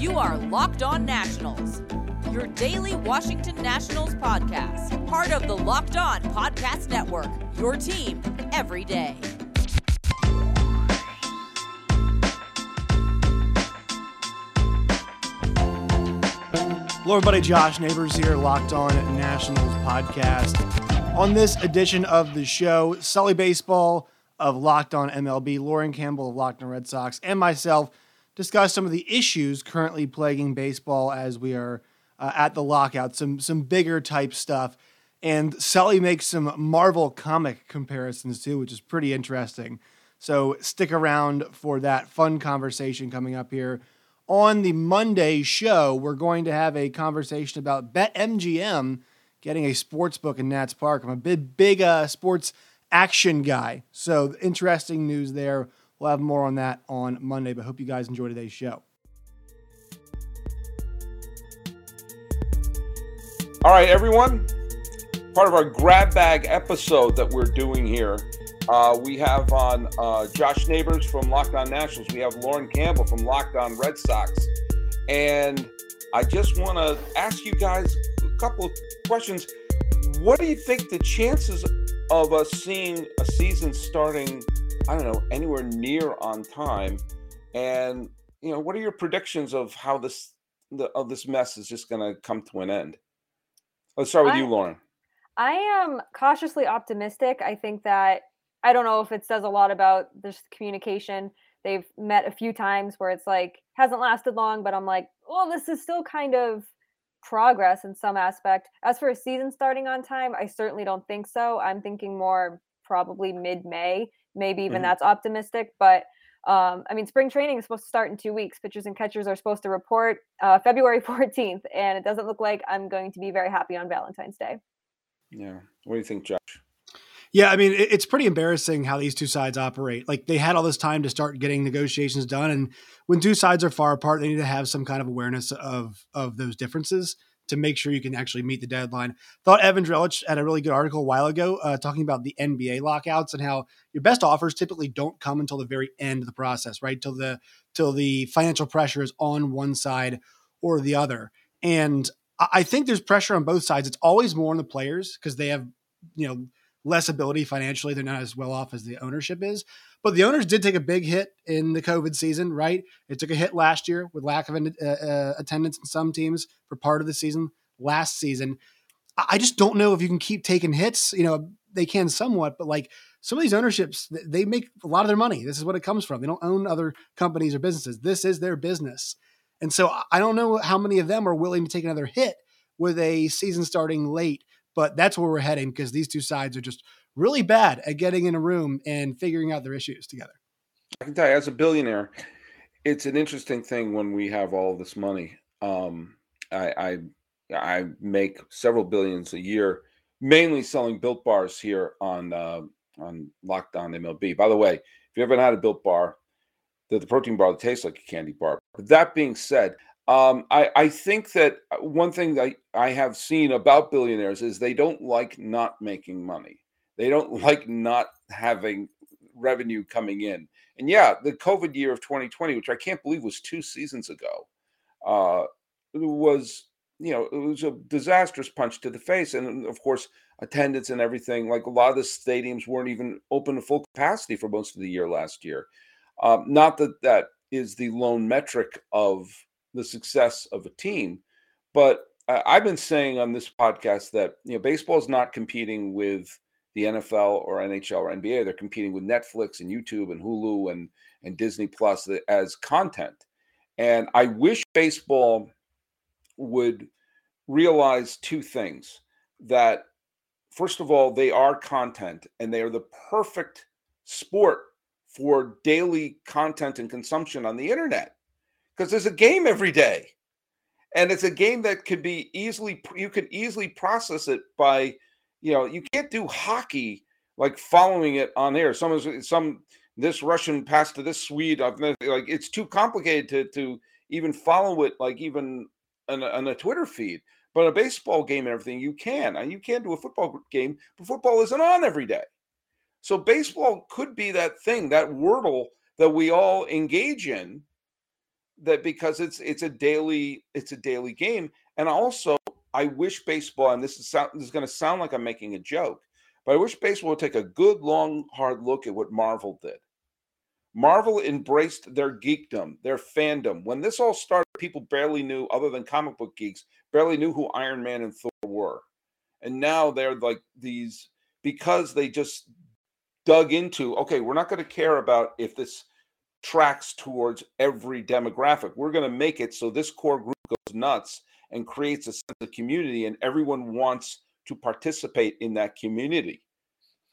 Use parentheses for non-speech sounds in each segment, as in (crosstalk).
You are Locked On Nationals, your daily Washington Nationals podcast, part of the Locked On Podcast Network, your team every day. Hello, everybody. Josh Neighbors here, Locked On Nationals podcast. On this edition of the show, Sully Baseball of Locked On MLB, Lauren Campbell of Locked On Red Sox, and myself discuss some of the issues currently plaguing baseball as we are uh, at the lockout, some some bigger type stuff. And Sully makes some Marvel comic comparisons too, which is pretty interesting. So stick around for that fun conversation coming up here. On the Monday show, we're going to have a conversation about BetMGM getting a sports book in Nats Park. I'm a big, big uh, sports action guy. So interesting news there. We'll have more on that on Monday, but hope you guys enjoy today's show. All right, everyone. Part of our grab bag episode that we're doing here, uh, we have on uh, Josh Neighbors from Locked On Nationals. We have Lauren Campbell from Locked On Red Sox. And I just want to ask you guys a couple of questions. What do you think the chances of us seeing a season starting, I don't know, anywhere near on time? And you know, what are your predictions of how this the, of this mess is just going to come to an end? Let's start with I, you, Lauren. I am cautiously optimistic. I think that I don't know if it says a lot about this communication. They've met a few times where it's like hasn't lasted long, but I'm like, well, this is still kind of progress in some aspect. As for a season starting on time, I certainly don't think so. I'm thinking more probably mid May, maybe even mm-hmm. that's optimistic. But um, I mean, spring training is supposed to start in two weeks. Pitchers and catchers are supposed to report uh, February (laughs) 14th, and it doesn't look like I'm going to be very happy on Valentine's Day. Yeah. What do you think, Josh? Yeah, I mean, it's pretty embarrassing how these two sides operate. Like they had all this time to start getting negotiations done, and when two sides are far apart, they need to have some kind of awareness of of those differences to make sure you can actually meet the deadline. Thought Evan Drellich had a really good article a while ago uh, talking about the NBA lockouts and how your best offers typically don't come until the very end of the process, right? Till the till the financial pressure is on one side or the other. And I think there's pressure on both sides. It's always more on the players because they have, you know, less ability financially. They're not as well off as the ownership is. But the owners did take a big hit in the COVID season, right? It took a hit last year with lack of uh, uh, attendance in some teams for part of the season last season. I just don't know if you can keep taking hits. You know, they can somewhat, but like some of these ownerships, they make a lot of their money. This is what it comes from. They don't own other companies or businesses. This is their business. And so I don't know how many of them are willing to take another hit with a season starting late but that's where we're heading because these two sides are just really bad at getting in a room and figuring out their issues together. I can tell you, as a billionaire, it's an interesting thing when we have all this money. Um, I, I I make several billions a year, mainly selling built bars here on uh, on Locked On MLB. By the way, if you haven't had a built bar, the, the protein bar that tastes like a candy bar. But that being said, um, I, I think that uh, one thing that I have seen about billionaires is they don't like not making money. They don't (laughs) like not having revenue coming in. And yeah, the COVID year of 2020, which I can't believe was two seasons ago, uh, was you know it was a disastrous punch to the face. And of course, attendance and everything. Like a lot of the stadiums weren't even open to full capacity for most of the year last year. Um, not that that is the lone metric of the success of a team. But I've been saying on this podcast that you know baseball is not competing with the NFL or NHL or NBA. They're competing with Netflix and YouTube and Hulu and and Disney Plus as content. And I wish baseball would realize two things that first of all they are content and they are the perfect sport for daily content and consumption on the internet because there's a game every day and it's a game that could be easily you could easily process it by you know you can't do hockey like following it on air. Some uh, some this russian pass to this swede like it's too complicated to to even follow it like even on a, on a twitter feed. But a baseball game and everything you can and you can do a football game but football isn't on every day. So baseball could be that thing that wordle that we all engage in that because it's it's a daily it's a daily game and also i wish baseball and this is sound, this is going to sound like i'm making a joke but i wish baseball would take a good long hard look at what marvel did. Marvel embraced their geekdom their fandom. When this all started people barely knew other than comic book geeks barely knew who iron man and thor were. And now they're like these because they just dug into okay we're not going to care about if this tracks towards every demographic. We're going to make it so this core group goes nuts and creates a sense of community and everyone wants to participate in that community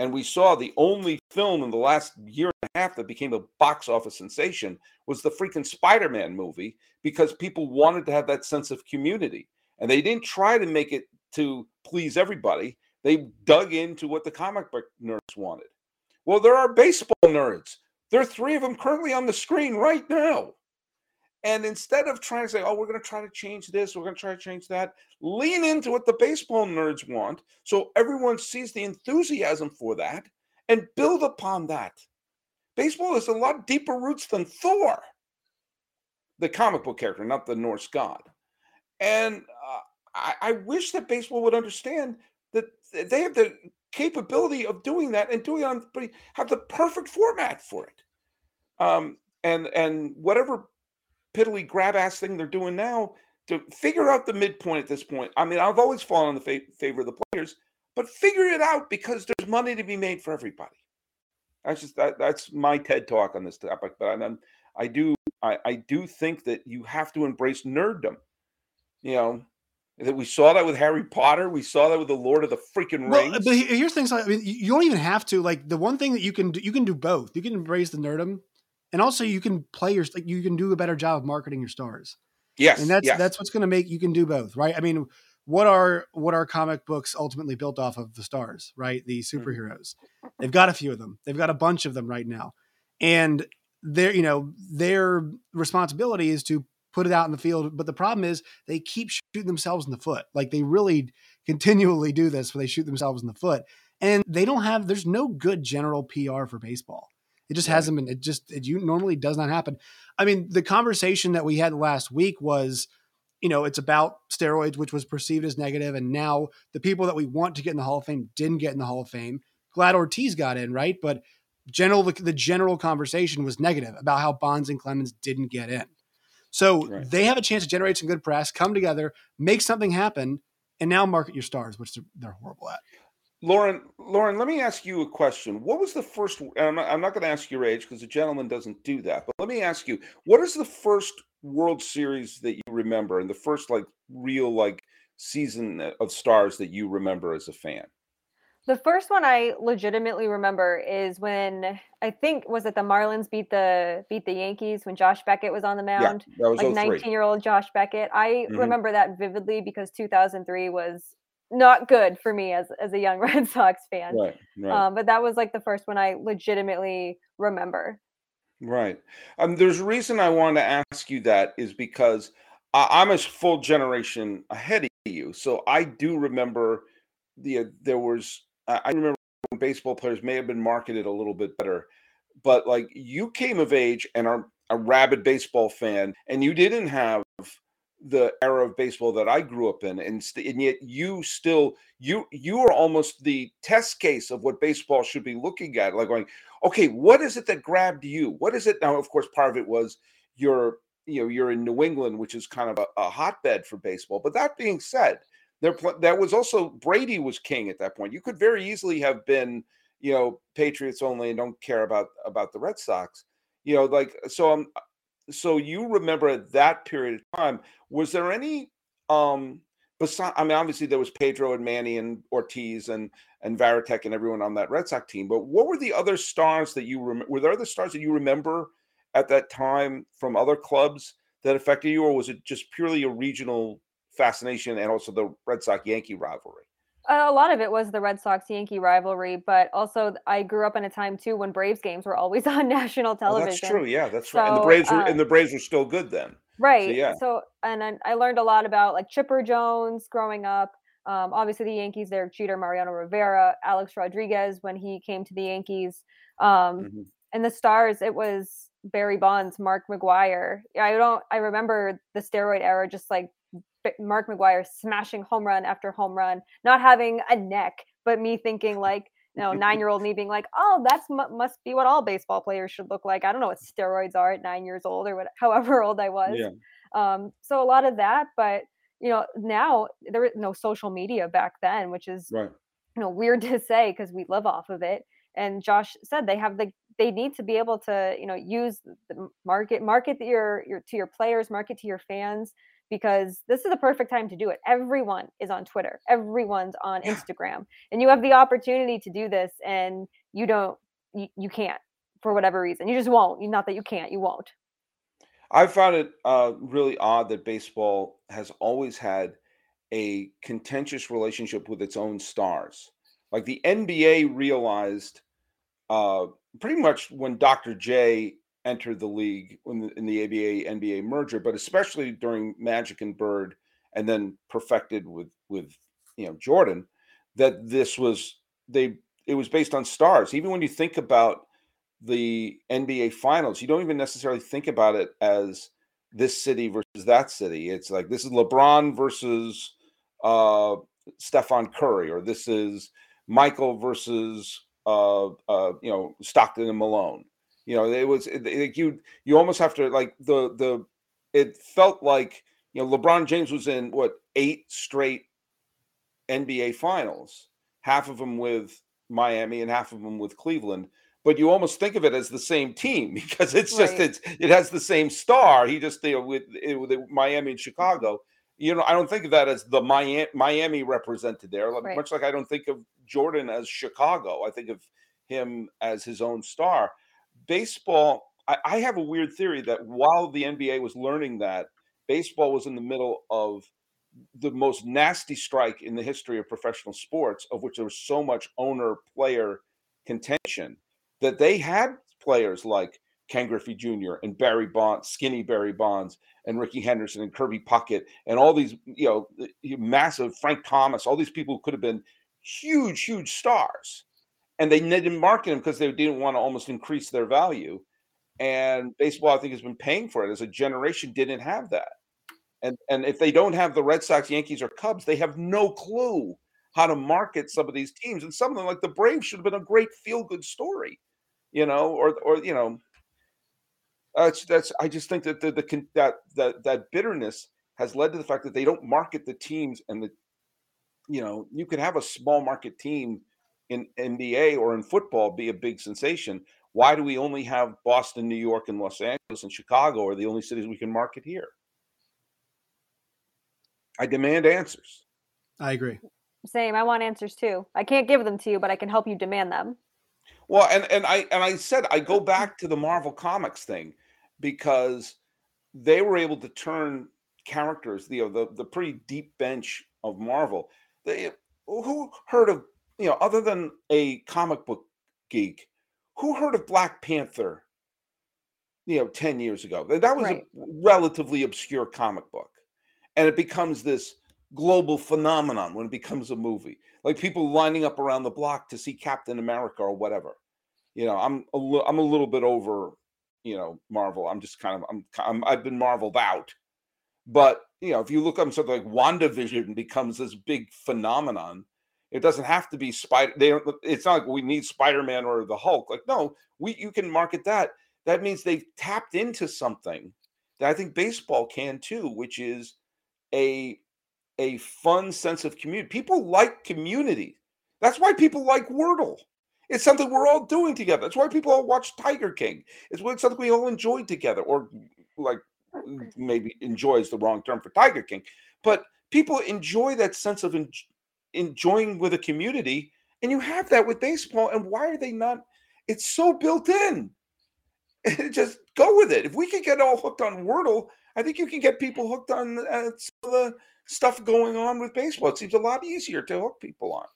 and we saw the only film in the last year and a half that became a box office sensation was the freaking spider-man movie because people wanted to have that sense of community and they didn't try to make it to please everybody they dug into what the comic book nerds wanted well, there are baseball nerds. There are three of them currently on the screen right now. And instead of trying to say, oh, we're going to try to change this, we're going to try to change that, lean into what the baseball nerds want so everyone sees the enthusiasm for that and build upon that. Baseball has a lot deeper roots than Thor, the comic book character, not the Norse god. And uh, I, I wish that baseball would understand that they have the capability of doing that and doing it on have the perfect format for it. Um, and and whatever piddly grab ass thing they're doing now to figure out the midpoint at this point. I mean, I've always fallen in the fa- favor of the players, but figure it out because there's money to be made for everybody. That's just that, that's my TED talk on this topic. But I'm, I do I, I do think that you have to embrace nerddom. You know, that we saw that with Harry Potter. We saw that with the Lord of the freaking Rings. Well, but here's things. Like, I mean, you don't even have to. Like the one thing that you can do, you can do both. You can embrace the nerdum, and also you can play your like you can do a better job of marketing your stars. Yes, and that's yes. that's what's going to make you can do both, right? I mean, what are what are comic books ultimately built off of? The stars, right? The mm-hmm. superheroes. Mm-hmm. They've got a few of them. They've got a bunch of them right now, and their you know their responsibility is to put it out in the field. But the problem is they keep shooting themselves in the foot. Like they really continually do this where they shoot themselves in the foot. And they don't have, there's no good general PR for baseball. It just hasn't been, it just, it you normally does not happen. I mean, the conversation that we had last week was, you know, it's about steroids, which was perceived as negative, And now the people that we want to get in the Hall of Fame didn't get in the Hall of Fame. Glad Ortiz got in, right? But general, the, the general conversation was negative about how Bonds and Clemens didn't get in. So right. they have a chance to generate some good press, come together, make something happen, and now market your stars, which they're horrible at. Lauren, Lauren, let me ask you a question. What was the first? I'm not, I'm not going to ask your age because a gentleman doesn't do that. But let me ask you: What is the first World Series that you remember, and the first like real like season of stars that you remember as a fan? The first one I legitimately remember is when I think was it the Marlins beat the beat the Yankees when Josh Beckett was on the mound. Yeah, like 19 year old Josh Beckett. I mm-hmm. remember that vividly because 2003 was not good for me as as a young (laughs) Red Sox fan. Right, right. Um, but that was like the first one I legitimately remember. Right. Um, there's a reason I want to ask you that is because I, I'm a full generation ahead of you, so I do remember the uh, there was I remember baseball players may have been marketed a little bit better, but like you came of age and are a rabid baseball fan, and you didn't have the era of baseball that I grew up in, and, st- and yet you still you you are almost the test case of what baseball should be looking at. Like going, okay, what is it that grabbed you? What is it now? Of course, part of it was your you know you're in New England, which is kind of a, a hotbed for baseball. But that being said, there that was also Brady was king at that point. You could very easily have been, you know, Patriots only and don't care about about the Red Sox. You know, like so um so you remember at that period of time, was there any um besides I mean obviously there was Pedro and Manny and Ortiz and and Varitek and everyone on that Red Sox team, but what were the other stars that you remember were there other stars that you remember at that time from other clubs that affected you or was it just purely a regional fascination and also the Red Sox Yankee rivalry? A lot of it was the Red Sox Yankee rivalry, but also I grew up in a time too when Braves games were always (laughs) on national television. Oh, that's true. Yeah, that's so, right. And the Braves were uh, and the Braves were still good then. Right. So, yeah. So and I, I learned a lot about like Chipper Jones growing up. Um, obviously the Yankees, Derek Jeter Mariano Rivera, Alex Rodriguez when he came to the Yankees, um, mm-hmm. and the Stars. It was Barry Bonds, Mark McGwire. I don't. I remember the steroid era, just like Mark McGwire smashing home run after home run, not having a neck, but me thinking (laughs) like, you know, nine year old me being like, oh, that's must be what all baseball players should look like. I don't know what steroids are at nine years old or what, (laughs) however old I was. Yeah. Um, so a lot of that, but you know, now there was no social media back then, which is right. you know weird to say because we live off of it. And Josh said they have the they need to be able to you know use the market market your your to your players, market to your fans because this is the perfect time to do it. Everyone is on Twitter, everyone's on. Instagram, and you have the opportunity to do this, and you don't, you, you can't for whatever reason. You just won't. Not that you can't, you won't. I found it uh, really odd that baseball has always had a contentious relationship with its own stars. Like the NBA realized uh, pretty much when Dr. J entered the league in the, in the ABA NBA merger, but especially during Magic and Bird, and then perfected with with you know Jordan, that this was they it was based on stars. Even when you think about the NBA finals, you don't even necessarily think about it as this city versus that city. It's like this is LeBron versus uh, Stephen Curry, or this is Michael versus uh, uh, you know Stockton and Malone. You know, it was like you you almost have to like the the it felt like you know LeBron James was in what eight straight NBA finals, half of them with Miami and half of them with Cleveland but you almost think of it as the same team (laughs) because it's just right. it's it has the same star. He just you know, with, with Miami and Chicago. You know, I don't think of that as the Miami, Miami represented there. Right. Much like I don't think of Jordan as Chicago. I think of him as his own star. Baseball. I, I have a weird theory that while the NBA was learning that, baseball was in the middle of the most nasty strike in the history of professional sports, of which there was so much owner player contention that they had players like Ken Griffey Jr. and Barry Bonds, Skinny Barry Bonds, and Ricky Henderson and Kirby Puckett, and all these, you know, massive Frank Thomas, all these people who could have been huge, huge stars. And they didn't market them because they didn't want to almost increase their value. And baseball, I think, has been paying for it as a generation didn't have that. And and if they don't have the Red Sox, Yankees, or Cubs, they have no clue how to market some of these teams. And some of them, like the Braves, should have been a great feel good story you know, or or you know, uh, that's that's. I just think that the, the that that that bitterness has led to the fact that they don't market the teams and the, you know, you could have a small market team in NBA or in football be a big sensation. Why do we only have Boston, New York, and Los Angeles and Chicago are the only cities we can market here? I demand answers. I agree. Same. I want answers too. I can't give them to you, but I can help you demand them. Well, and and I and I said I go back to the Marvel Comics thing because they were able to turn characters, you know, the the pretty deep bench of Marvel. They who heard of you know, other than a comic book geek, who heard of Black Panther? You know, ten years ago, that was right. a relatively obscure comic book, and it becomes this global phenomenon when it becomes a movie like people lining up around the block to see Captain America or whatever. You know, I'm a li- I'm a little bit over, you know, Marvel. I'm just kind of I'm, I'm I've been marveled out. But you know, if you look up something like WandaVision becomes this big phenomenon, it doesn't have to be Spider. They don't. It's not like we need Spider Man or the Hulk. Like no, we you can market that. That means they've tapped into something that I think baseball can too, which is a a fun sense of community. People like community. That's why people like Wordle. It's something we're all doing together. That's why people all watch Tiger King. It's something we all enjoy together, or like maybe enjoy is the wrong term for Tiger King, but people enjoy that sense of enjoying with a community, and you have that with baseball. And why are they not? It's so built in. (laughs) Just go with it. If we could get all hooked on Wordle, I think you can get people hooked on uh, some of the stuff going on with baseball. It seems a lot easier to hook people on.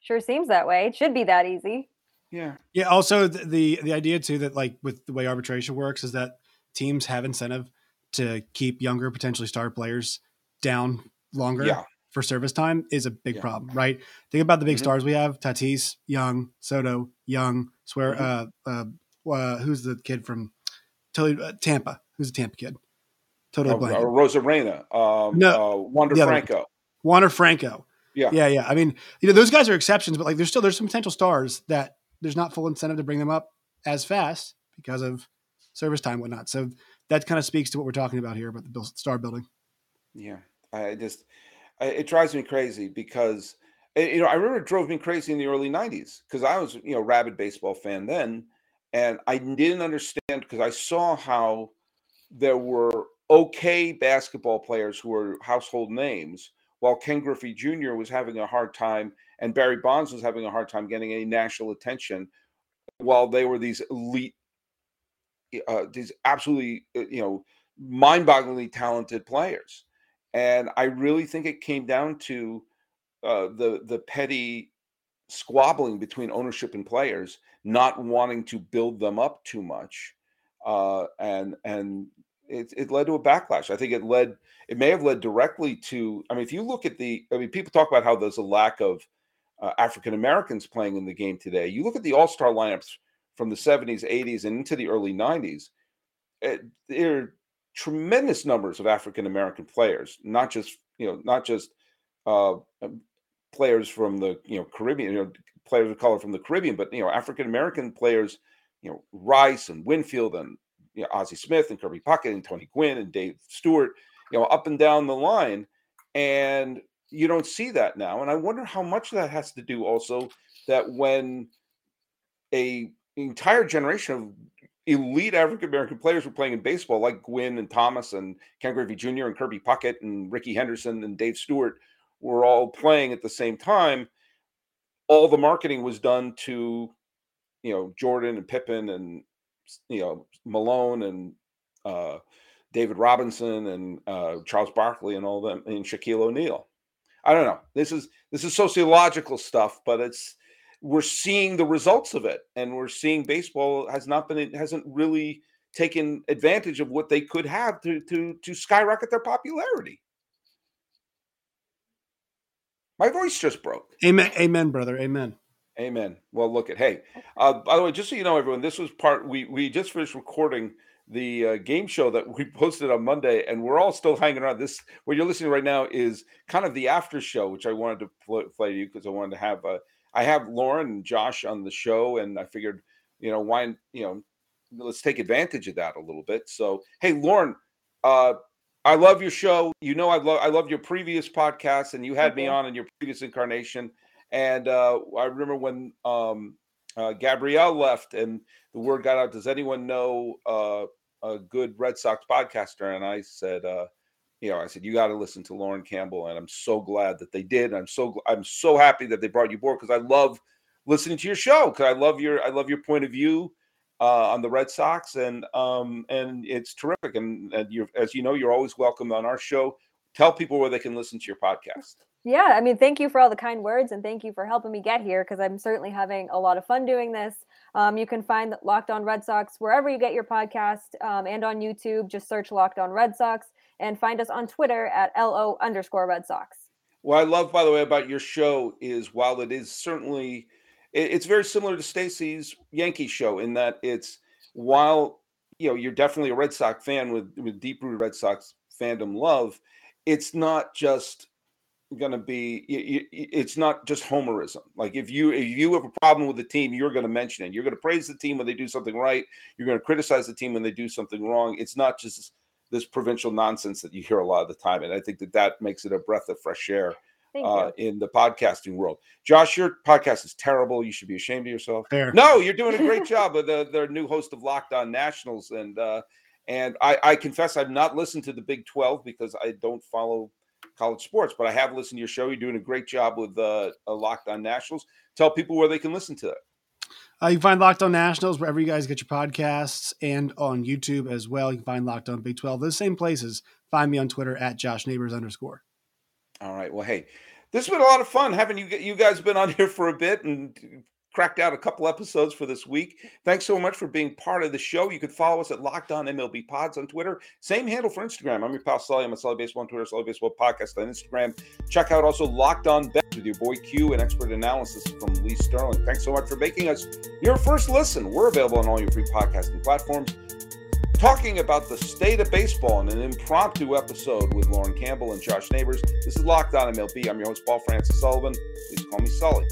Sure seems that way. It should be that easy. Yeah. Yeah. Also, the, the the idea too that like with the way arbitration works is that teams have incentive to keep younger potentially star players down longer yeah. For service time is a big yeah. problem, right? Think about the big mm-hmm. stars we have: Tatis, Young, Soto, Young, Swear, mm-hmm. uh, uh, uh, who's the kid from totally uh, Tampa? Who's a Tampa kid? Totally Uh, blank. uh, Arozarena, um, No, uh, Wander Franco. Wander Franco. Yeah. yeah, yeah. I mean, you know, those guys are exceptions, but like, there's still there's some potential stars that there's not full incentive to bring them up as fast because of service time, whatnot. So that kind of speaks to what we're talking about here about the star building. Yeah, I just it drives me crazy because eh, you know I remember it drove me crazy in the early '90s because I was you know rabid baseball fan then, and I didn't understand because I saw how there were okay basketball players who were household names, while Ken Griffey Jr. was having a hard time and Barry Bonds was having a hard time getting any national attention, while they were these elite, uh, these absolutely uh, you know mind-bogglingly talented players and I really think it came down to uh, the the petty squabbling between ownership and players, not wanting to build them up too much, uh, and and it, it led to a backlash. I think it led it may have led directly to. I mean, if you look at the, I mean, people talk about how there's a lack of uh, African Americans playing in the game today. You look at the All Star lineups from the 70s, 80s, and into the early 90s. It, they're tremendous numbers of African American players, not just you know, not just uh, players from the you know Caribbean, you know, players of color from the Caribbean, but you know, African American players, you know, Rice and Winfield and you know, Ozzie Smith and Kirby Puckett and Tony Gwynn and Dave Stewart, you know, up and down the line, and you don't see that now. And I wonder how much that has to do also that when a entire generation of elite African American players were playing in baseball, like Gwynn and Thomas and Ken Griffey Jr. and Kirby Puckett and Ricky Henderson and Dave Stewart were all playing at the same time. All the marketing was done to, you know, Jordan and Pippen and you know Malone and uh, David Robinson and uh, Charles Barkley and all them and Shaquille O'Neal. I don't know. This is this is sociological stuff, but it's we're seeing the results of it and we're seeing baseball has not been it hasn't really taken advantage of what they could have to to to skyrocket their popularity. My voice just broke. Amen, amen, brother, amen. amen. Well look at hey uh, by the way just so you know everyone this was part we we just finished recording the uh, game show that we posted on monday and we're all still hanging around. This what you're listening right now is kind of the after show which i wanted to play, play to you because i wanted to have a I have Lauren and Josh on the show, and I figured, you know, why, you know, let's take advantage of that a little bit. So, hey, Lauren, uh, I love your show. You know, I love I love your previous podcast, and you had me on in your previous incarnation. And uh, I remember when um, uh, Gabrielle left, and the word got out. Does anyone know uh, a good Red Sox podcaster? And I said, uh, you know, I said you got to listen to Lauren Campbell, and I'm so glad that they did. I'm so I'm so happy that they brought you aboard because I love listening to your show because I love your I love your point of view uh, on the Red Sox, and um and it's terrific. And, and as you know, you're always welcome on our show. Tell people where they can listen to your podcast. Yeah, I mean, thank you for all the kind words and thank you for helping me get here because I'm certainly having a lot of fun doing this. Um, you can find Locked On Red Sox wherever you get your podcast um, and on YouTube. Just search Locked On Red Sox and find us on Twitter at LO underscore Red Sox. What I love, by the way, about your show is while it is certainly, it- it's very similar to Stacy's Yankee show in that it's while you know you're definitely a Red Sox fan with with deep rooted Red Sox fandom love, it's not just going to be y- y- it's not just homerism like if you if you have a problem with the team you're going to mention it you're going to praise the team when they do something right you're going to criticize the team when they do something wrong it's not just this provincial nonsense that you hear a lot of the time and i think that that makes it a breath of fresh air uh, in the podcasting world. Josh, your podcast is terrible. You should be ashamed of yourself. Fair. No, you're doing a great (laughs) job with the, the new host of Locked On Nationals, and uh, and I, I confess I've not listened to the Big Twelve because I don't follow college sports, but I have listened to your show. You're doing a great job with uh, uh, Locked On Nationals. Tell people where they can listen to it. Uh, you can find Locked On Nationals wherever you guys get your podcasts and on YouTube as well. You can find Locked On Big 12, those same places. Find me on Twitter at Josh Neighbors underscore. All right. Well, hey, this has been a lot of fun having you. You guys been on here for a bit and cracked out a couple episodes for this week. Thanks so much for being part of the show. You can follow us at Locked On MLB Pods on Twitter. Same handle for Instagram. I'm your pal Sully. I'm a Sully Baseball on Twitter, Sully Baseball Podcast on Instagram. Check out also Locked On Bets with your boy Q and expert analysis from Lee Sterling. Thanks so much for making us your first listen. We're available on all your free podcasting platforms talking about the state of baseball in an impromptu episode with Lauren Campbell and Josh Neighbors. This is Locked On MLB. I'm your host, Paul Francis Sullivan. Please call me Sully.